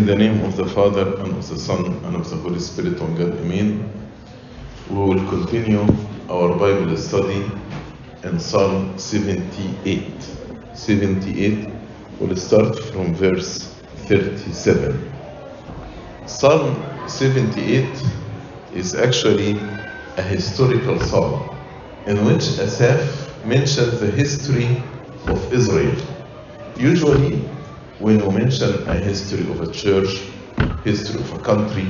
In the name of the Father, and of the Son, and of the Holy Spirit, on God, Amen. We will continue our Bible study in Psalm 78. 78, we'll start from verse 37. Psalm 78 is actually a historical psalm in which Asaph mentions the history of Israel. Usually, when we mention a history of a church, history of a country,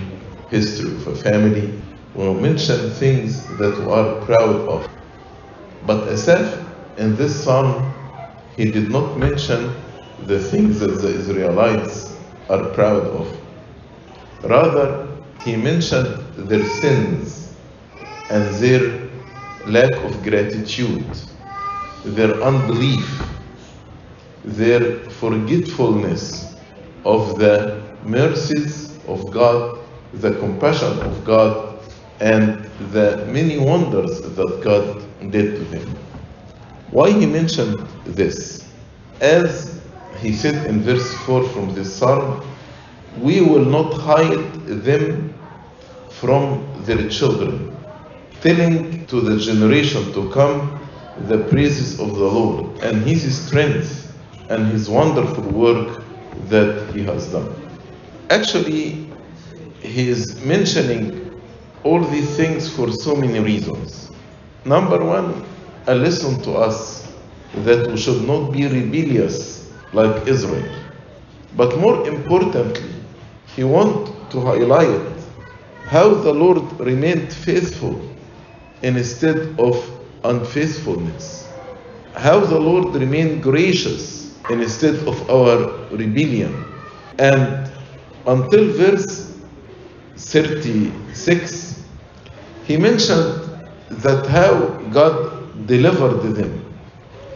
history of a family, we mention things that we are proud of. But Asaph, in this psalm, he did not mention the things that the Israelites are proud of. Rather, he mentioned their sins and their lack of gratitude, their unbelief, their forgetfulness of the mercies of God, the compassion of God, and the many wonders that God did to them. Why he mentioned this? As he said in verse 4 from this psalm, we will not hide them from their children, telling to the generation to come the praises of the Lord and his strength and his wonderful work that he has done. Actually, he is mentioning all these things for so many reasons. Number one, a lesson to us that we should not be rebellious like Israel. But more importantly, he wants to highlight how the Lord remained faithful instead of unfaithfulness. How the Lord remained gracious instead of our rebellion. And until verse 36, he mentioned that how God delivered them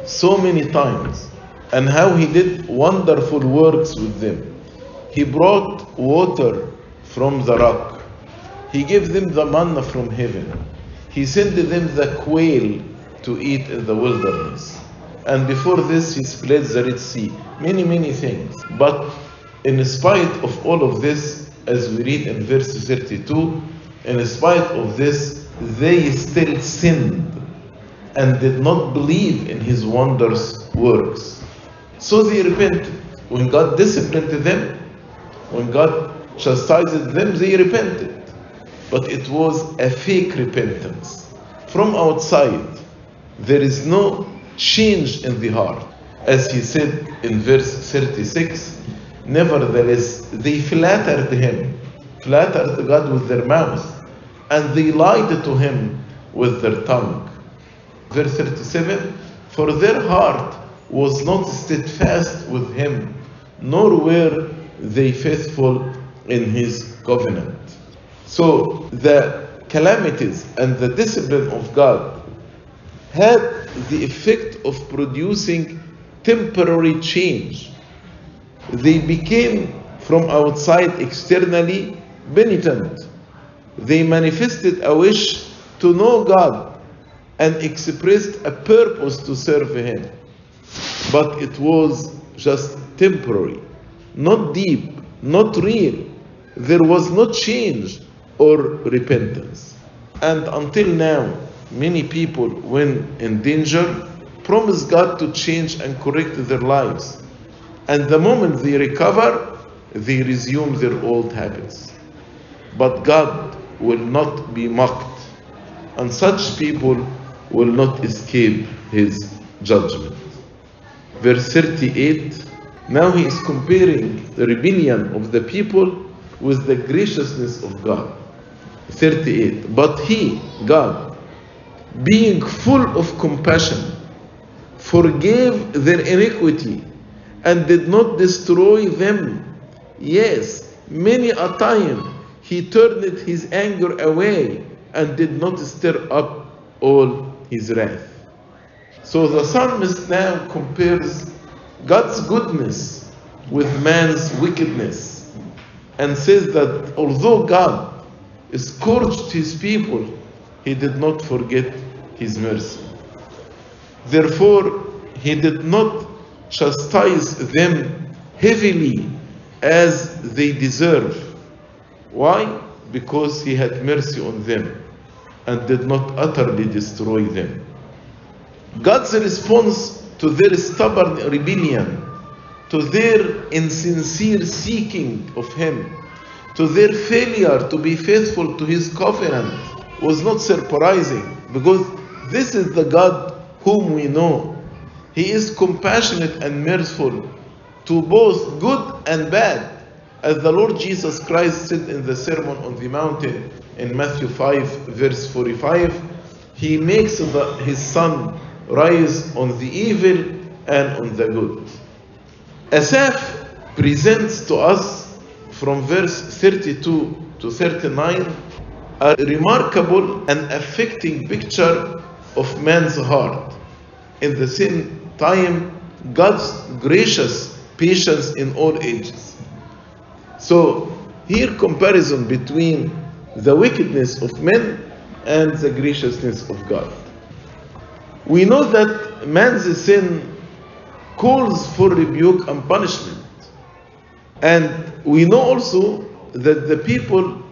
so many times and how he did wonderful works with them. He brought water from the rock. He gave them the manna from heaven. He sent them the quail to eat in the wilderness. And before this, he split the Red Sea. Many, many things. But in spite of all of this, as we read in verse 32, in spite of this, they still sinned and did not believe in his wondrous works. So they repented. When God disciplined them, when God chastised them, they repented. But it was a fake repentance. From outside, there is no change in the heart. As he said in verse 36, nevertheless, they flattered him, flattered God with their mouth, and they lied to him with their tongue. Verse 37 For their heart was not steadfast with him, nor were they faithful in his covenant. So the calamities and the discipline of God had the effect of producing temporary change. They became from outside externally penitent. They manifested a wish to know God and expressed a purpose to serve Him. But it was just temporary, not deep, not real. There was no change or repentance. And until now, many people, when in danger, promise God to change and correct their lives. And the moment they recover, they resume their old habits. But God will not be mocked, and such people will not escape his judgment. Verse 38 now he is comparing the rebellion of the people with the graciousness of God. 38 But he, God, being full of compassion, forgave their iniquity and did not destroy them. Yes, many a time he turned his anger away and did not stir up all his wrath. So the psalmist now compares God's goodness with man's wickedness and says that although God scourged his people, he did not forget his mercy. Therefore, he did not chastise them heavily as they deserve. Why? Because he had mercy on them and did not utterly destroy them. God's response to their stubborn rebellion, to their insincere seeking of Him, to their failure to be faithful to His covenant was not surprising because this is the God whom we know. He is compassionate and merciful to both good and bad. As the Lord Jesus Christ said in the Sermon on the Mountain in Matthew 5, verse 45, He makes the, His sun rise on the evil and on the good. Asaph presents to us from verse 32 to 39 a remarkable and affecting picture of man's heart. In the same time, God's gracious patience in all ages. So, here comparison between the wickedness of men and the graciousness of God. We know that man's sin calls for rebuke and punishment. And we know also that the people,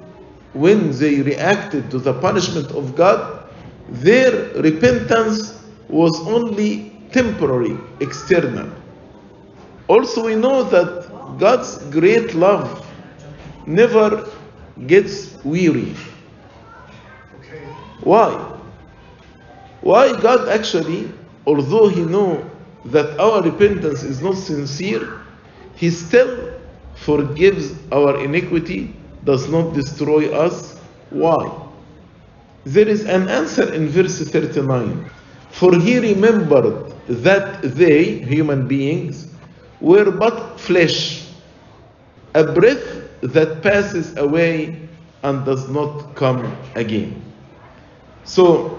when they reacted to the punishment of God, their repentance was only temporary, external. Also, we know that God's great love never gets weary. Why? Why God actually, although He know that our repentance is not sincere, He still forgives our iniquity, does not destroy us. Why? There is an answer in verse 39. For he remembered that they, human beings, were but flesh, a breath that passes away and does not come again. So,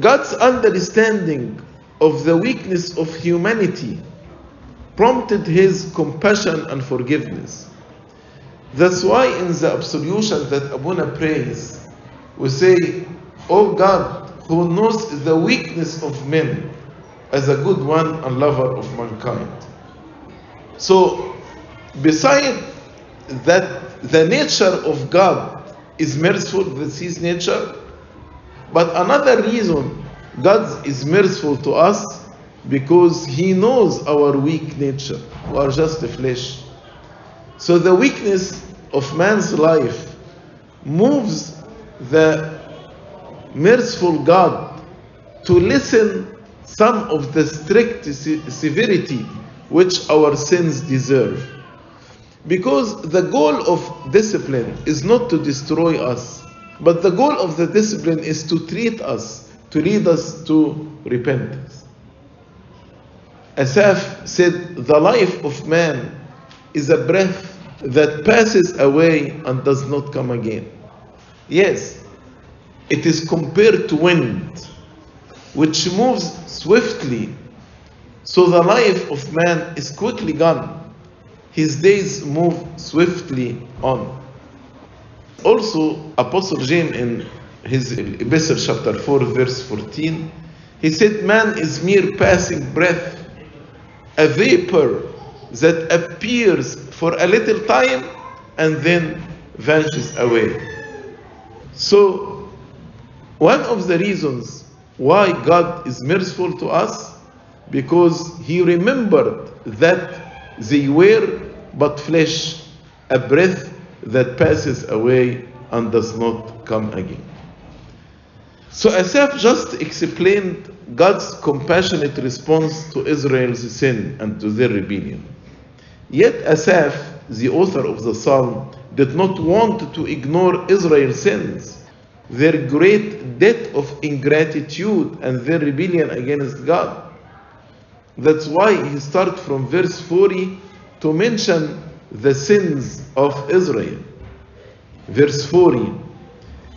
God's understanding of the weakness of humanity prompted his compassion and forgiveness. That's why in the absolution that Abuna prays, we say, O God, who knows the weakness of men as a good one and lover of mankind. So, beside that the nature of God is merciful, that's his nature, but another reason God is merciful to us because He knows our weak nature. We are just the flesh. So the weakness of man's life moves the merciful God to listen some of the strict severity which our sins deserve. Because the goal of discipline is not to destroy us, but the goal of the discipline is to treat us, to lead us to repentance. Asaph said, The life of man is a breath that passes away and does not come again. Yes, it is compared to wind, which moves swiftly. So the life of man is quickly gone. His days move swiftly on. Also, Apostle James in his epistle, chapter 4, verse 14, he said, Man is mere passing breath, a vapor that appears for a little time and then vanishes away. So, one of the reasons why God is merciful to us, because He remembered that they were but flesh, a breath that passes away and does not come again. So Asaph just explained God's compassionate response to Israel's sin and to their rebellion. Yet Asaph, the author of the psalm, did not want to ignore Israel's sins, their great debt of ingratitude and their rebellion against God. That's why he starts from verse 40 to mention the sins of Israel. Verse 40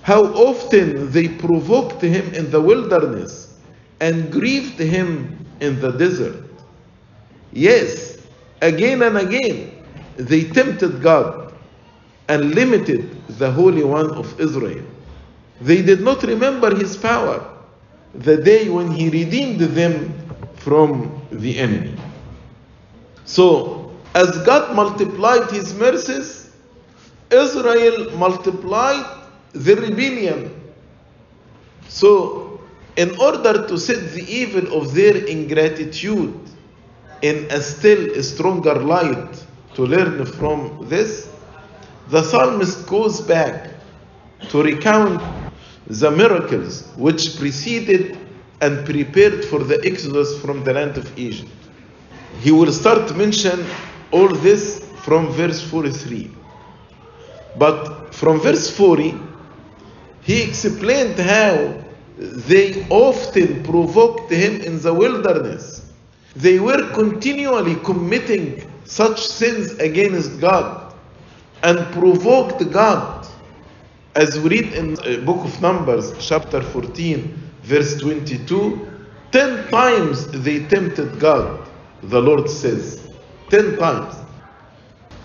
How often they provoked him in the wilderness and grieved him in the desert. Yes, again and again they tempted God and limited the Holy One of Israel. They did not remember his power the day when he redeemed them from the enemy. So, As God multiplied his mercies, Israel multiplied the rebellion. So, in order to set the evil of their ingratitude in a still stronger light to learn from this, the psalmist goes back to recount the miracles which preceded and prepared for the exodus from the land of Egypt. He will start to mention all this from verse 43. But from verse 40, he explained how they often provoked him in the wilderness. They were continually committing such sins against God and provoked God. As we read in the book of Numbers, chapter 14, verse 22, ten times they tempted God, the Lord says. Ten times.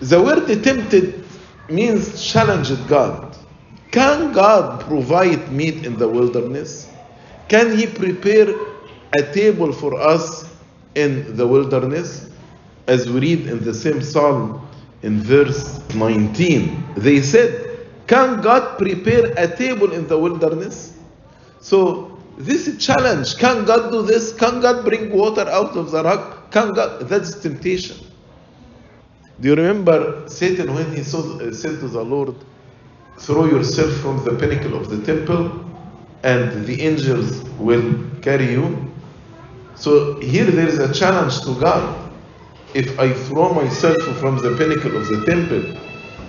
The word tempted means challenged God. Can God provide meat in the wilderness? Can He prepare a table for us in the wilderness? As we read in the same psalm in verse 19, they said, Can God prepare a table in the wilderness? So, this is challenge. Can God do this? Can God bring water out of the rock? Can God? That's temptation. Do you remember Satan when he saw, uh, said to the Lord, Throw yourself from the pinnacle of the temple and the angels will carry you? So here there is a challenge to God. If I throw myself from the pinnacle of the temple,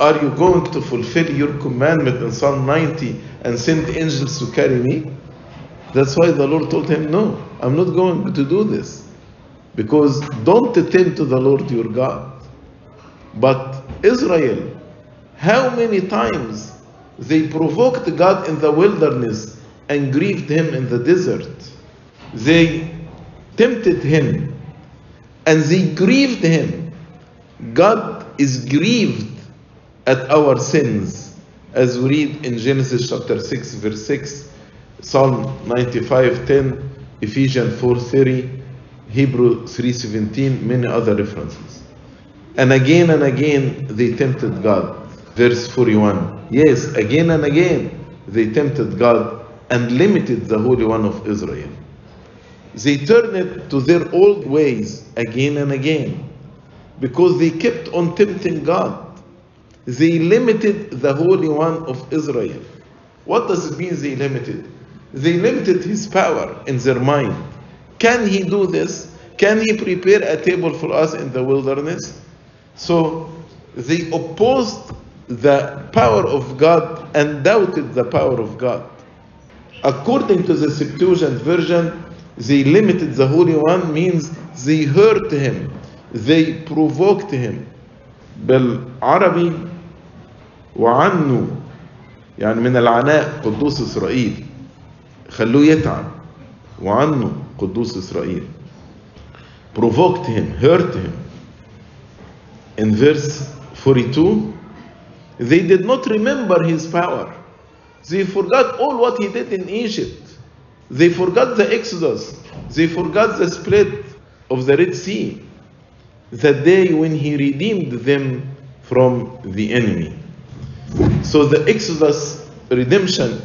are you going to fulfill your commandment in Psalm 90 and send angels to carry me? That's why the Lord told him, No, I'm not going to do this. Because don't tempt the Lord your God. But Israel, how many times they provoked God in the wilderness and grieved him in the desert? They tempted him and they grieved him. God is grieved at our sins, as we read in Genesis chapter 6, verse 6, Psalm 95, 10, Ephesians 4, 30, Hebrew 3, 17, many other references. And again and again they tempted God. Verse 41. Yes, again and again they tempted God and limited the Holy One of Israel. They turned to their old ways again and again because they kept on tempting God. They limited the Holy One of Israel. What does it mean they limited? They limited his power in their mind. Can he do this? Can he prepare a table for us in the wilderness? So they opposed the power of God and doubted the power of God. According to the Septuagint version, they limited the Holy One means they hurt him, they provoked him. بالعربي وعنه يعني من العناء قدوس إسرائيل خلوه يتعب وعنه قدوس إسرائيل provoked him, hurt him. In verse 42, they did not remember his power. They forgot all what he did in Egypt. They forgot the Exodus. They forgot the split of the Red Sea. The day when he redeemed them from the enemy. So the Exodus redemption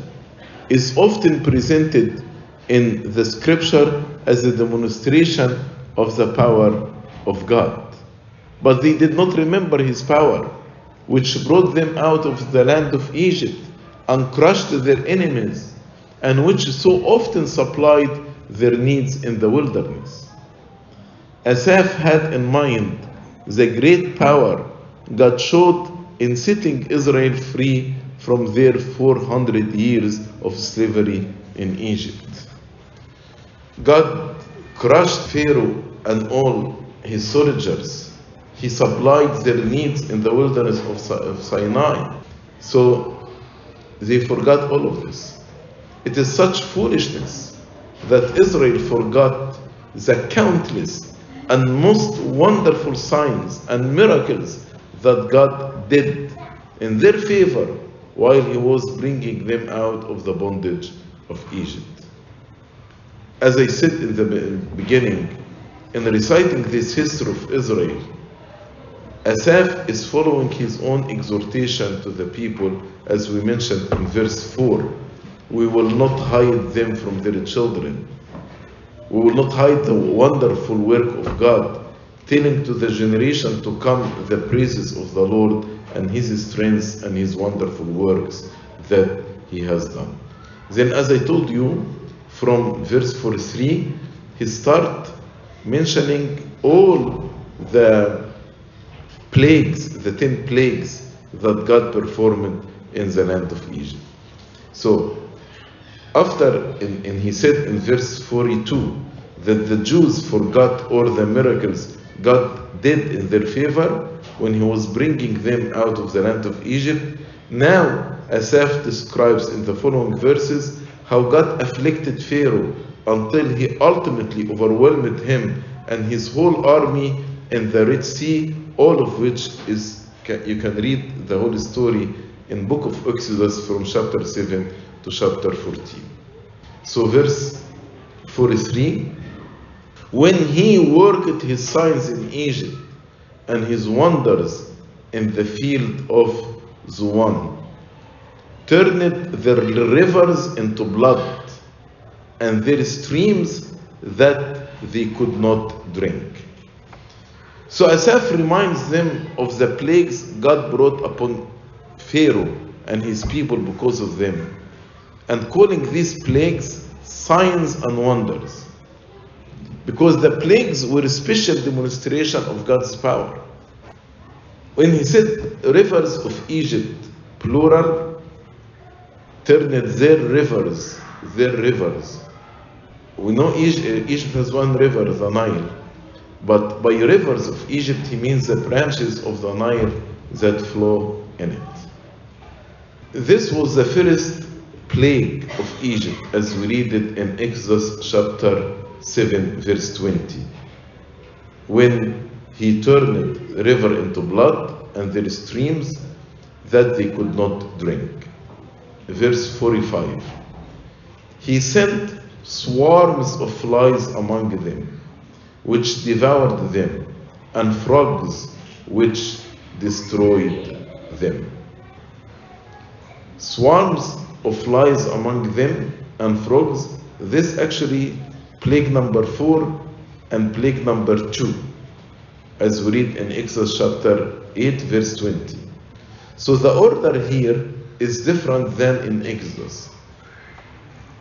is often presented in the scripture as a demonstration of the power of God. But they did not remember his power, which brought them out of the land of Egypt and crushed their enemies, and which so often supplied their needs in the wilderness. Asaph had in mind the great power God showed in setting Israel free from their 400 years of slavery in Egypt. God crushed Pharaoh and all his soldiers. He supplied their needs in the wilderness of Sinai. So they forgot all of this. It is such foolishness that Israel forgot the countless and most wonderful signs and miracles that God did in their favor while He was bringing them out of the bondage of Egypt. As I said in the beginning, in reciting this history of Israel, Asaph is following his own exhortation to the people, as we mentioned in verse 4. We will not hide them from their children. We will not hide the wonderful work of God, telling to the generation to come the praises of the Lord and his strength and his wonderful works that he has done. Then, as I told you, from verse 43, he start mentioning all the plagues, the ten plagues that God performed in the land of Egypt. So, after, and, he said in verse 42 that the Jews forgot all the miracles God did in their favor when he was bringing them out of the land of Egypt. Now, Asaph describes in the following verses how God afflicted Pharaoh until he ultimately overwhelmed him and his whole army in the Red Sea, all of which is you can read the whole story in book of Exodus from chapter 7 to chapter 14. So verse 43 when he worked his signs in Egypt and his wonders in the field of Zoan, turned their rivers into blood and their streams that they could not drink. So Asaph reminds them of the plagues God brought upon Pharaoh and his people because of them, and calling these plagues signs and wonders. Because the plagues were a special demonstration of God's power. When he said rivers of Egypt, plural, turned their rivers, their rivers. We know uh, Egypt has one river, the Nile. But by rivers of Egypt, he means the branches of the Nile that flow in it. This was the first plague of Egypt, as we read it in Exodus chapter 7, verse 20. When he turned the river into blood and their streams that they could not drink. Verse 45. He sent swarms of flies among them which devoured them, and frogs which destroyed them. Swarms of flies among them and frogs, this actually plague number four and plague number two, as we read in Exodus chapter 8, verse 20. So the order here is different than in Exodus.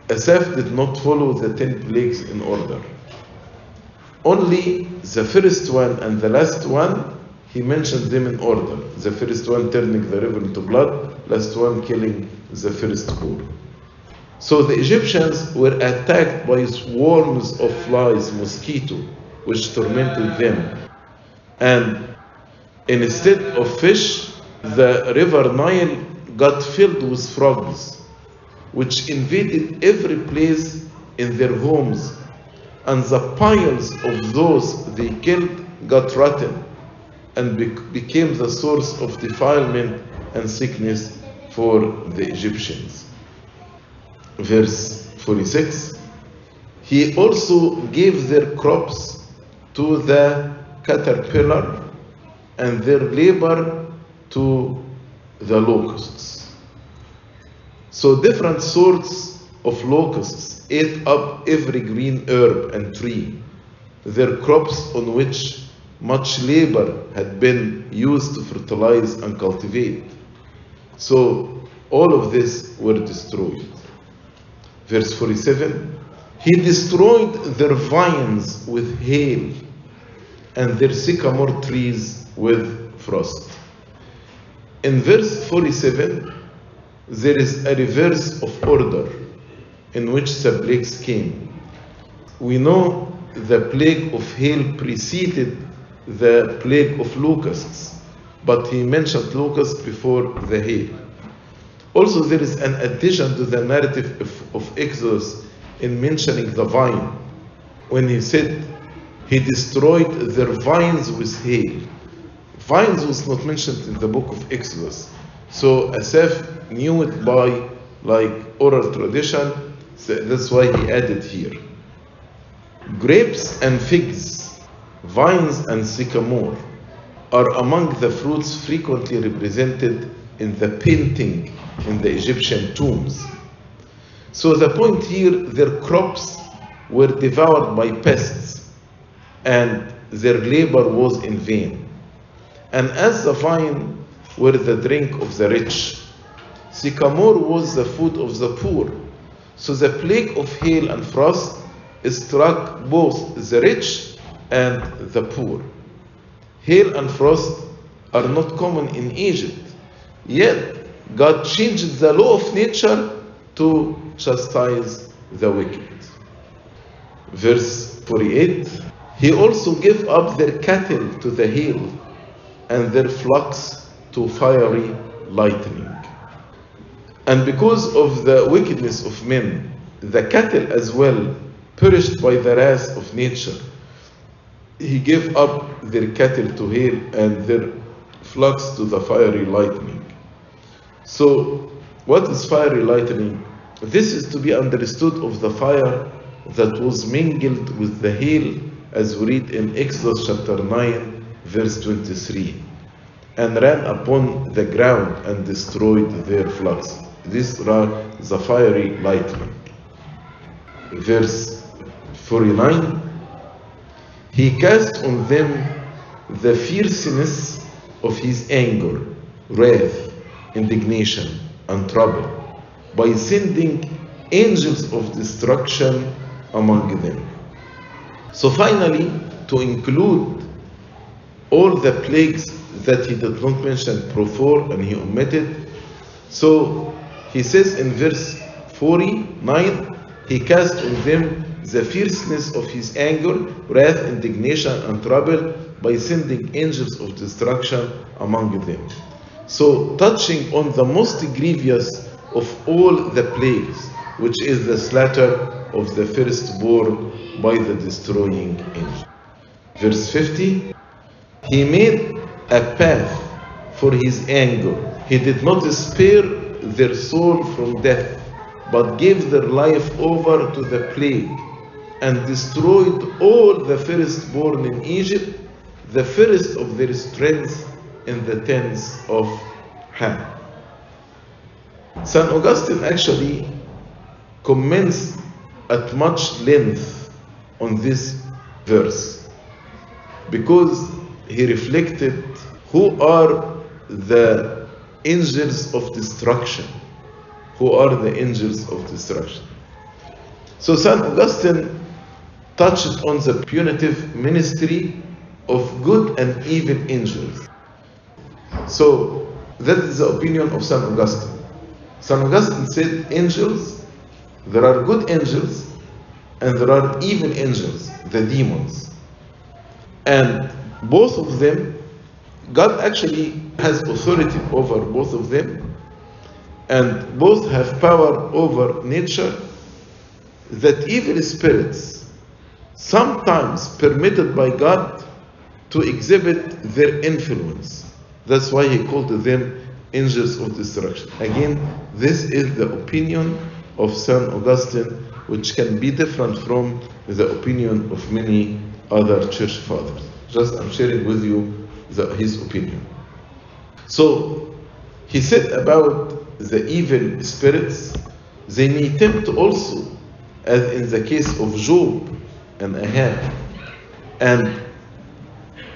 Asaph did not follow the ten plagues in order. Only the first one and the last one, he mentioned them in order. The first one turning the river into blood, last one killing the first. So the Egyptians were attacked by swarms of flies, mosquito, which tormented them. And instead of fish, the river Nile got filled with frogs, which invaded every place in their homes and the piles of those they killed got rotten and became the source of defilement and sickness for the Egyptians. Verse 46 He also gave their crops to the caterpillar and their labor to the locusts. So, different sorts of locusts ate up every green herb and tree, their crops on which much labor had been used to fertilize and cultivate. So all of this were destroyed. Verse 47 He destroyed their vines with hail and their sycamore trees with frost. In verse 47, there is a reverse of order in which the plagues came. We know the plague of hail preceded the plague of locusts, but he mentioned locusts before the hail. Also, there is an addition to the narrative of, of Exodus in mentioning the vine. When he said he destroyed their vines with hail. Vines was not mentioned in the book of Exodus. So Asaph knew it by like oral tradition so that's why he added here. Grapes and figs, vines and sycamore, are among the fruits frequently represented in the painting in the Egyptian tombs. So the point here, their crops were devoured by pests and their labor was in vain. And as the vine were the drink of the rich, sycamore was the food of the poor. So the plague of hail and frost struck both the rich and the poor. Hail and frost are not common in Egypt, yet God changed the law of nature to chastise the wicked. Verse 48 He also gave up their cattle to the hail and their flocks to fiery lightning. And because of the wickedness of men, the cattle as well perished by the wrath of nature. He gave up their cattle to hail and their flocks to the fiery lightning. So, what is fiery lightning? This is to be understood of the fire that was mingled with the hail, as we read in Exodus chapter 9, verse 23, and ran upon the ground and destroyed their flocks. These are the fiery lightning. Verse 49 He cast on them the fierceness of his anger, wrath, indignation, and trouble by sending angels of destruction among them. So, finally, to include all the plagues that he did not mention before and he omitted, so he says in verse 49 he cast on them the fierceness of his anger, wrath, indignation, and trouble by sending angels of destruction among them. So, touching on the most grievous of all the plagues, which is the slaughter of the firstborn by the destroying angel. Verse 50 He made a path for his anger. He did not spare their soul from death, but gave their life over to the plague and destroyed all the firstborn in Egypt, the first of their strength in the tents of Ham. St. Augustine actually comments at much length on this verse because he reflected who are the angels of destruction. Who are the angels of destruction? So St. Augustine touched on the punitive ministry of good and evil angels. So that is the opinion of St. Augustine. St. Augustine said angels, there are good angels and there are evil angels, the demons. And both of them, God actually has authority over both of them, and both have power over nature. That evil spirits, sometimes permitted by God to exhibit their influence. That's why he called them angels of destruction. Again, this is the opinion of St. Augustine, which can be different from the opinion of many other church fathers. Just I'm sharing with you the, his opinion. So, he said about the evil spirits, they may tempt also, as in the case of Job and Ahab. And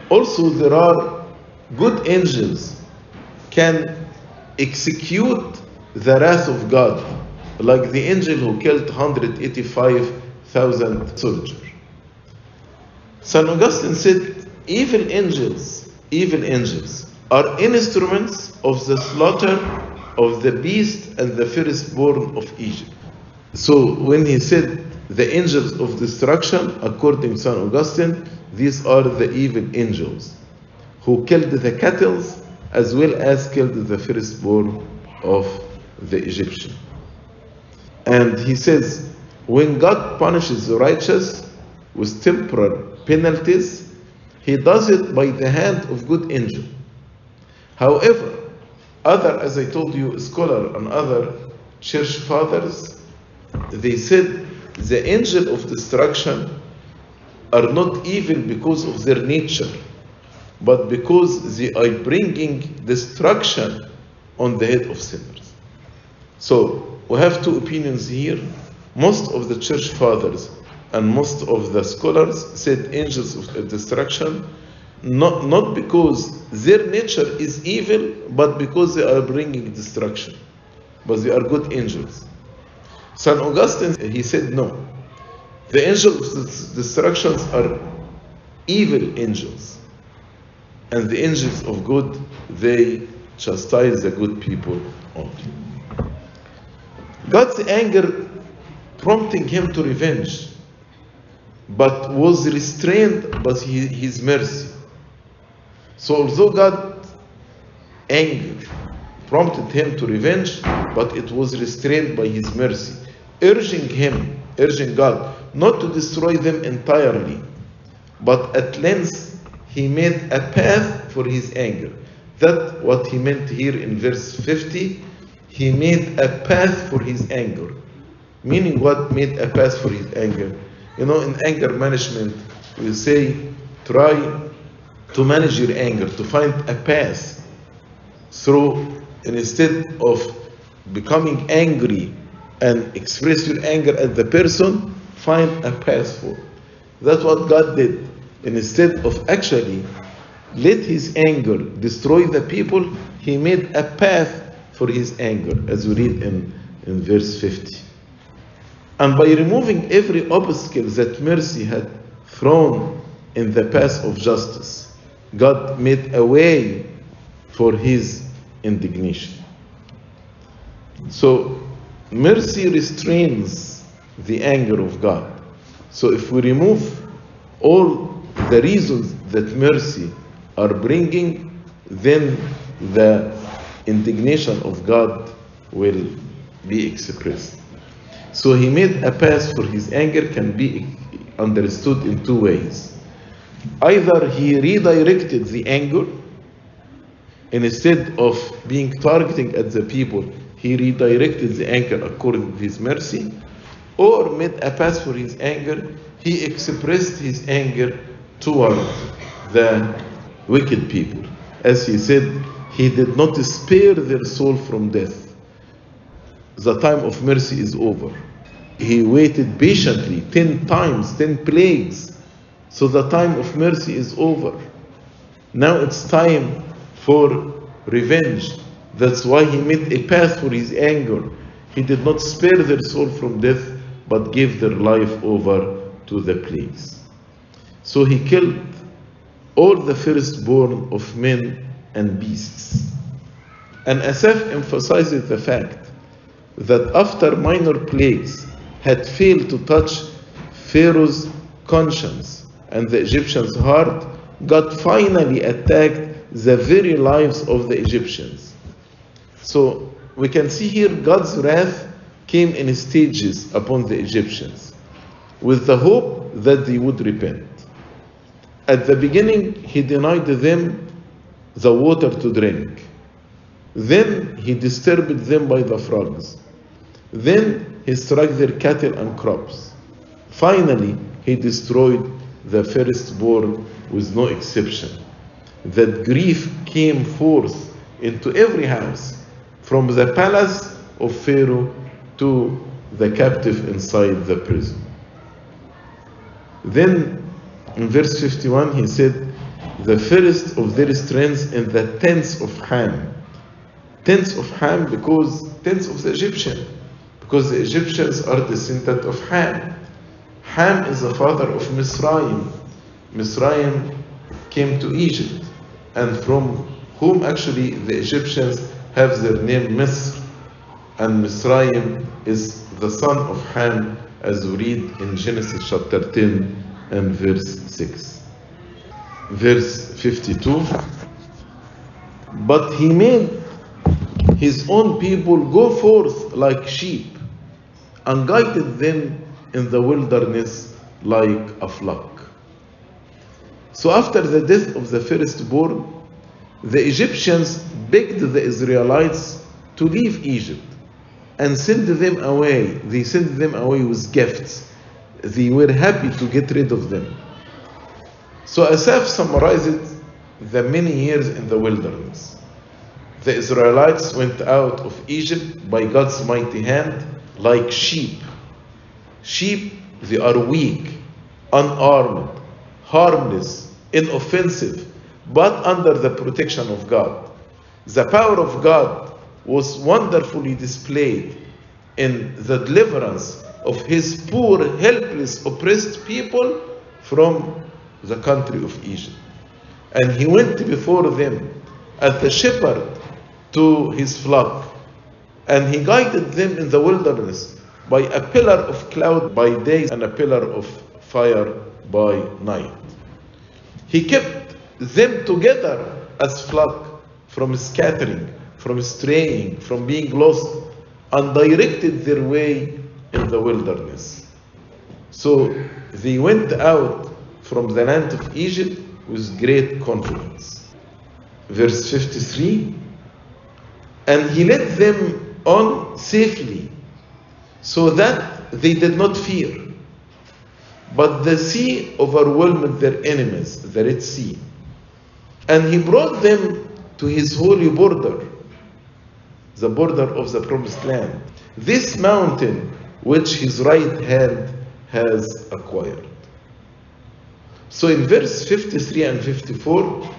also, there are good angels can execute the wrath of God, like the angel who killed 185,000 soldiers. St. Augustine said, evil angels, evil angels are instruments of the slaughter of the beast and the firstborn of Egypt. So when he said the angels of destruction, according to St. Augustine, these are the evil angels who killed the cattle as well as killed the firstborn of the Egyptian. And he says, when God punishes the righteous with temporal penalties, he does it by the hand of good angel. However, other, as I told you, scholar and other church fathers, they said the angel of destruction are not evil because of their nature, but because they are bringing destruction on the head of sinners. So we have two opinions here. Most of the church fathers and most of the scholars said angels of destruction, not, not because their nature is evil, but because they are bringing destruction. But they are good angels. St. Augustine, he said no. The angels of destructions are evil angels. And the angels of good, they chastise the good people only. God's anger prompting him to revenge, but was restrained by his mercy. So although God's anger prompted him to revenge, but it was restrained by his mercy, urging him, urging God, not to destroy them entirely, but at length he made a path for his anger. That what he meant here in verse 50. He made a path for his anger. Meaning what made a path for his anger? You know, in anger management, we say try to manage your anger, to find a path through instead of becoming angry and express your anger at the person, find a path for. That's what God did. Instead of actually let his anger destroy the people, he made a path for his anger, as we read in, in verse 50. And by removing every obstacle that mercy had thrown in the path of justice, God made a way for his indignation. So, mercy restrains the anger of God. So, if we remove all the reasons that mercy are bringing, then the indignation of God will be expressed. So he made a path for his anger can be understood in two ways. Either he redirected the anger, instead of being targeting at the people, he redirected the anger according to his mercy, or made a path for his anger, he expressed his anger toward the wicked people. As he said, he did not spare their soul from death. The time of mercy is over. He waited patiently, ten times, ten plagues. So the time of mercy is over. Now it's time for revenge. That's why he made a path for his anger. He did not spare their soul from death, but gave their life over to the plagues. So he killed all the firstborn of men and beasts. And Asaph emphasizes the fact that after minor plagues had failed to touch Pharaoh's conscience and the Egyptians' heart, God finally attacked the very lives of the Egyptians. So we can see here God's wrath came in stages upon the Egyptians with the hope that they would repent. At the beginning, he denied them the water to drink. Then he disturbed them by the frogs. Then he struck their cattle and crops. Finally, he destroyed the firstborn with no exception. That grief came forth into every house, from the palace of Pharaoh to the captive inside the prison. Then in verse 51, he said, The first of their strength in the tents of Ham. Tents of Ham because tents of the Egyptian, because the Egyptians are descendant of Ham. Ham is the father of Misraim. Misraim came to Egypt, and from whom actually the Egyptians have their name Misr. And Misraim is the son of Ham, as we read in Genesis chapter 10 and verse 6. Verse 52 But he made his own people go forth like sheep and guided them in the wilderness like a flock. So, after the death of the firstborn, the Egyptians begged the Israelites to leave Egypt and send them away. They sent them away with gifts they were happy to get rid of them. So Asaph summarizes the many years in the wilderness. The Israelites went out of Egypt by God's mighty hand like sheep. Sheep, they are weak, unarmed, harmless, inoffensive, but under the protection of God. The power of God was wonderfully displayed in the deliverance of his poor, helpless, oppressed people from the country of Egypt. And he went before them as the shepherd to his flock. And he guided them in the wilderness by a pillar of cloud by day and a pillar of fire by night. He kept them together as flock from scattering, from straying, from being lost, and directed their way in the wilderness. So they went out from the land of Egypt with great confidence. Verse 53 And he led them on safely, so that they did not fear. But the sea overwhelmed their enemies, the Red Sea. And he brought them to his holy border, the border of the promised land. This mountain which his right hand has acquired. So in verse 53 and 54,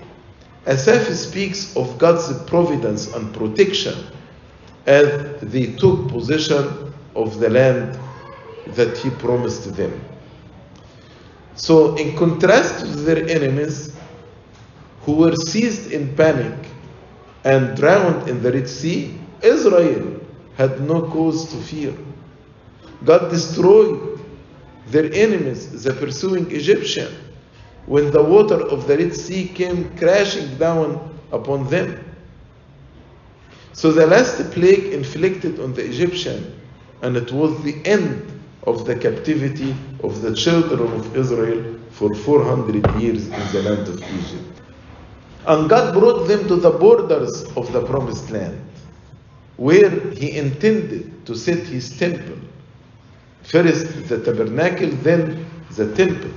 Asaph speaks of God's providence and protection as they took possession of the land that he promised them. So, in contrast to their enemies who were seized in panic and drowned in the Red Sea, Israel had no cause to fear. God destroyed their enemies, the pursuing Egyptian, when the water of the Red Sea came crashing down upon them. So the last plague inflicted on the Egyptian, and it was the end of the captivity of the children of Israel for 400 years in the land of Egypt. And God brought them to the borders of the promised land, where He intended to set His temple. First the tabernacle, then the temple.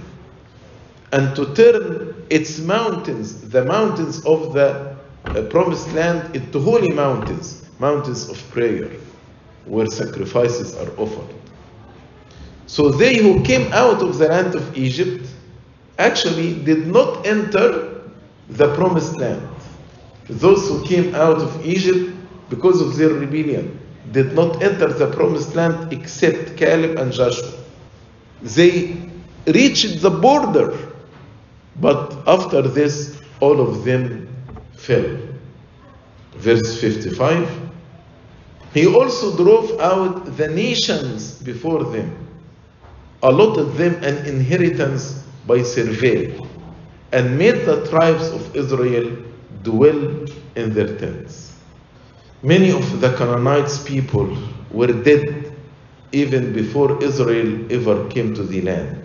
And to turn its mountains, the mountains of the uh, promised land, into holy mountains, mountains of prayer, where sacrifices are offered. So they who came out of the land of Egypt actually did not enter the promised land. Those who came out of Egypt because of their rebellion did not enter the promised land except Caleb and Joshua. They reached the border, but after this, all of them fell. Verse 55 He also drove out the nations before them, allotted them an inheritance by survey, and made the tribes of Israel dwell in their tents. Many of the Canaanites people were dead even before Israel ever came to the land.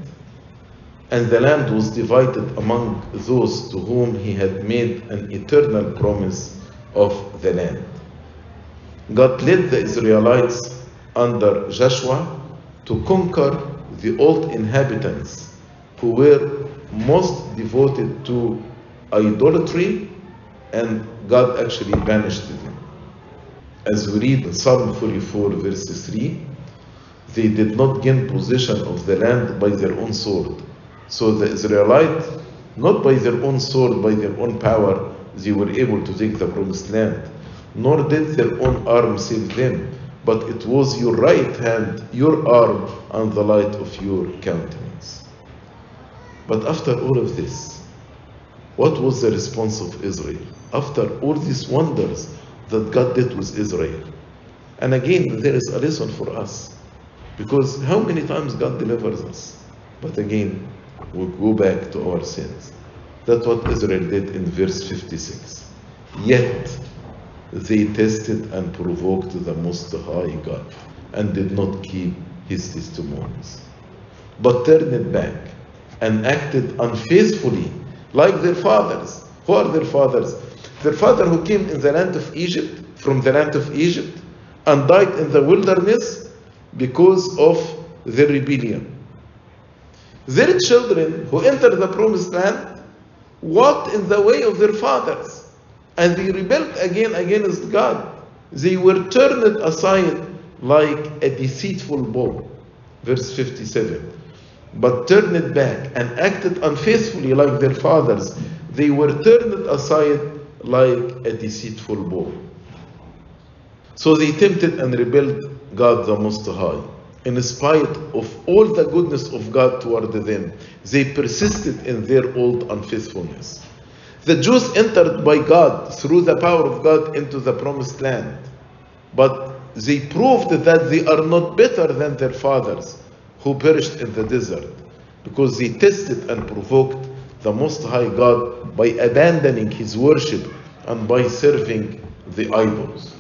And the land was divided among those to whom he had made an eternal promise of the land. God led the Israelites under Joshua to conquer the old inhabitants who were most devoted to idolatry, and God actually banished them. As we read in Psalm 44, verse 3, they did not gain possession of the land by their own sword. So the Israelites, not by their own sword, by their own power, they were able to take the promised land. Nor did their own arm save them, but it was your right hand, your arm, and the light of your countenance. But after all of this, what was the response of Israel? After all these wonders that God did with Israel. And again, there is a lesson for us. Because how many times God delivers us? But again, we go back to our sins. That's what Israel did in verse 56. Yet they tested and provoked the Most High God and did not keep his testimonies, but turned back and acted unfaithfully like their fathers. Who are their fathers? Their father who came in the land of Egypt, from the land of Egypt, and died in the wilderness because of their rebellion. Their children who entered the promised land walked in the way of their fathers, and they rebelled again against God. They were turned aside like a deceitful bow. Verse 57. But turned it back and acted unfaithfully like their fathers. They were turned aside like a deceitful bow. So they tempted and rebelled God the Most High. In spite of all the goodness of God toward them, they persisted in their old unfaithfulness. The Jews entered by God through the power of God into the promised land, but they proved that they are not better than their fathers who perished in the desert because they tested and provoked the Most High God by abandoning His worship and by serving the idols.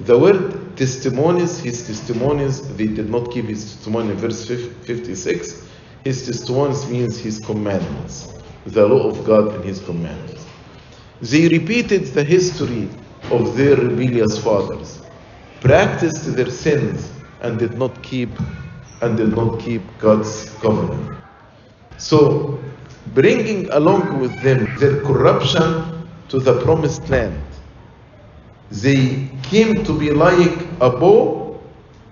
The word testimonies, his testimonies, they did not keep his testimony. Verse 56 his testimonies means his commandments, the law of God and his commandments. They repeated the history of their rebellious fathers, practiced their sins, and did not keep and did not keep God's covenant. So, bringing along with them their corruption to the promised land, they came to be like a bow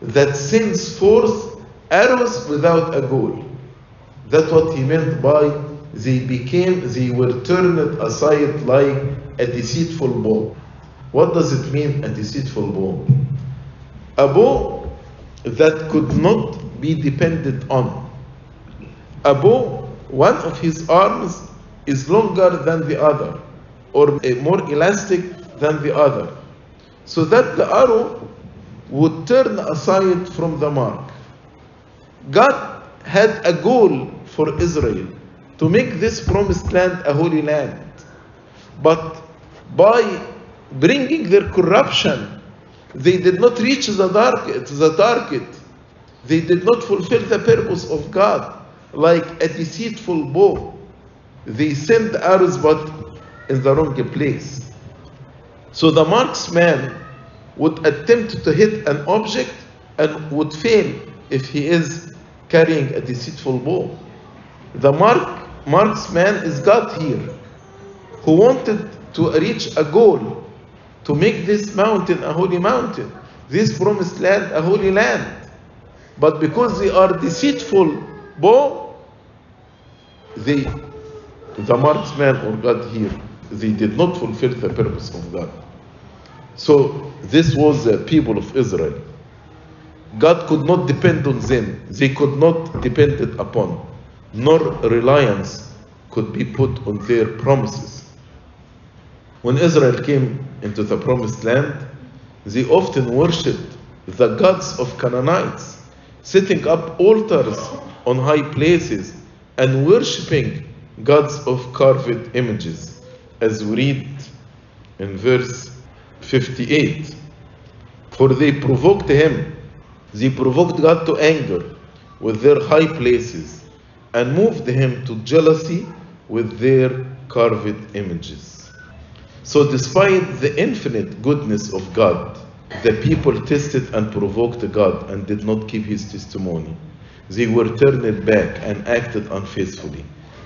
that sends forth arrows without a goal. That's what he meant by they became, they were turned aside like a deceitful bow. What does it mean, a deceitful bow? A bow that could not be depended on. A bow, one of his arms is longer than the other, or more elastic than the other, so that the arrow would turn aside from the mark. God had a goal for Israel to make this promised land a holy land. But by bringing their corruption, they did not reach the target, the target. They did not fulfill the purpose of God like a deceitful bow. They sent arrows but in the wrong place. So the marksman would attempt to hit an object and would fail if he is carrying a deceitful bow. The mark, marksman is God here, who wanted to reach a goal to make this mountain a holy mountain, this promised land a holy land. But because they are deceitful bow, they, the marksman or God here, they did not fulfill the purpose of God. So this was the people of Israel. God could not depend on them. They could not depend upon, nor reliance could be put on their promises. When Israel came into the promised land, they often worshipped the gods of Canaanites, setting up altars on high places and worshipping gods of carved images, as we read in verse 58. For they provoked him, they provoked God to anger with their high places and moved him to jealousy with their carved images. So, despite the infinite goodness of God, the people tested and provoked God and did not keep his testimony. They were turned back and acted unfaithfully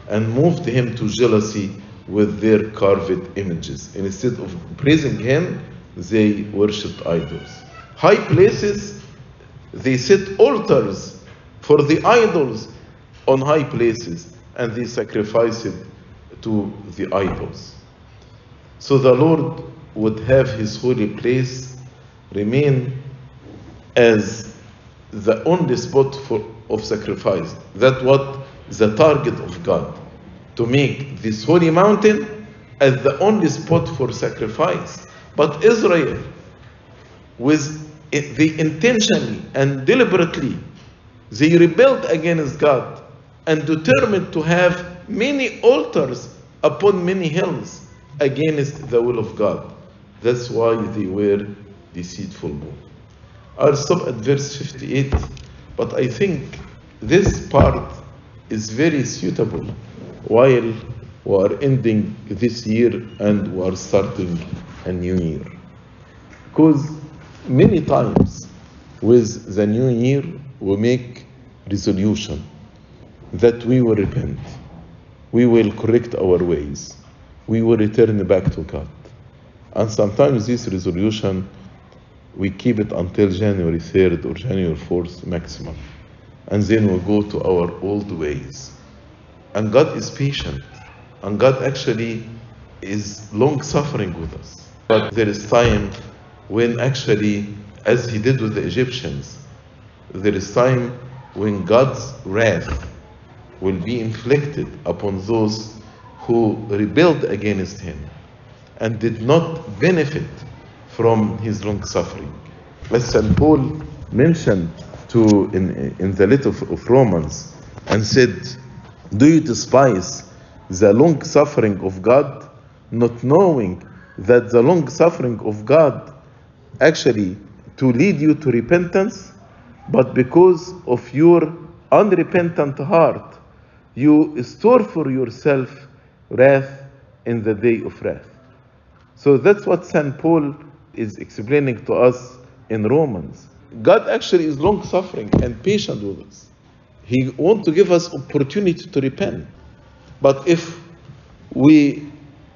and moved him to jealousy with their carved images. Instead of praising him, they worshipped idols. High places, they set altars for the idols on high places and they sacrificed to the idols. So the Lord would have his holy place remain as the only spot for, of sacrifice. That what the target of God to make this holy mountain as the only spot for sacrifice. But Israel, with they intentionally and deliberately, they rebelled against God and determined to have many altars upon many hills against the will of God. That's why they were deceitful. I'll stop at verse 58, but I think this part is very suitable while we are ending this year and we are starting a new year. Because many times with the new year we make resolution that we will repent, we will correct our ways. We will return back to God. And sometimes this resolution, we keep it until January 3rd or January 4th maximum. And then we go to our old ways. And God is patient. And God actually is long suffering with us. But there is time when actually, as He did with the Egyptians, there is time when God's wrath will be inflicted upon those who rebelled against Him and did not benefit from His long suffering. As St. Paul mentioned to in, in the letter of, of Romans and said, Do you despise the long suffering of God, not knowing that the long suffering of God actually to lead you to repentance, but because of your unrepentant heart, you store for yourself wrath in the day of wrath. So that's what St. Paul is explaining to us in Romans. God actually is long suffering and patient with us. He wants to give us opportunity to repent. But if we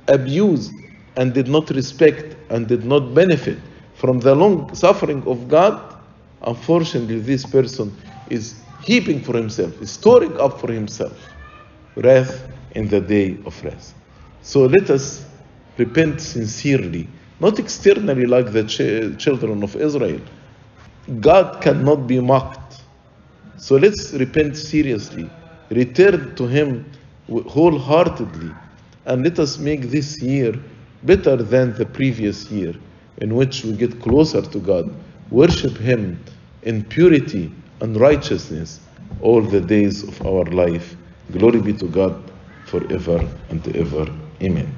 abused and did not respect and did not benefit from the long suffering of God, unfortunately, this person is heaping for himself, is storing up for himself wrath in the day of wrath. So let us repent sincerely, not externally like the ch- children of Israel. God cannot be mocked. So let's repent seriously, return to Him wholeheartedly, and let us make this year better than the previous year, in which we get closer to God, worship Him in purity and righteousness all the days of our life. Glory be to God forever and ever. Amen.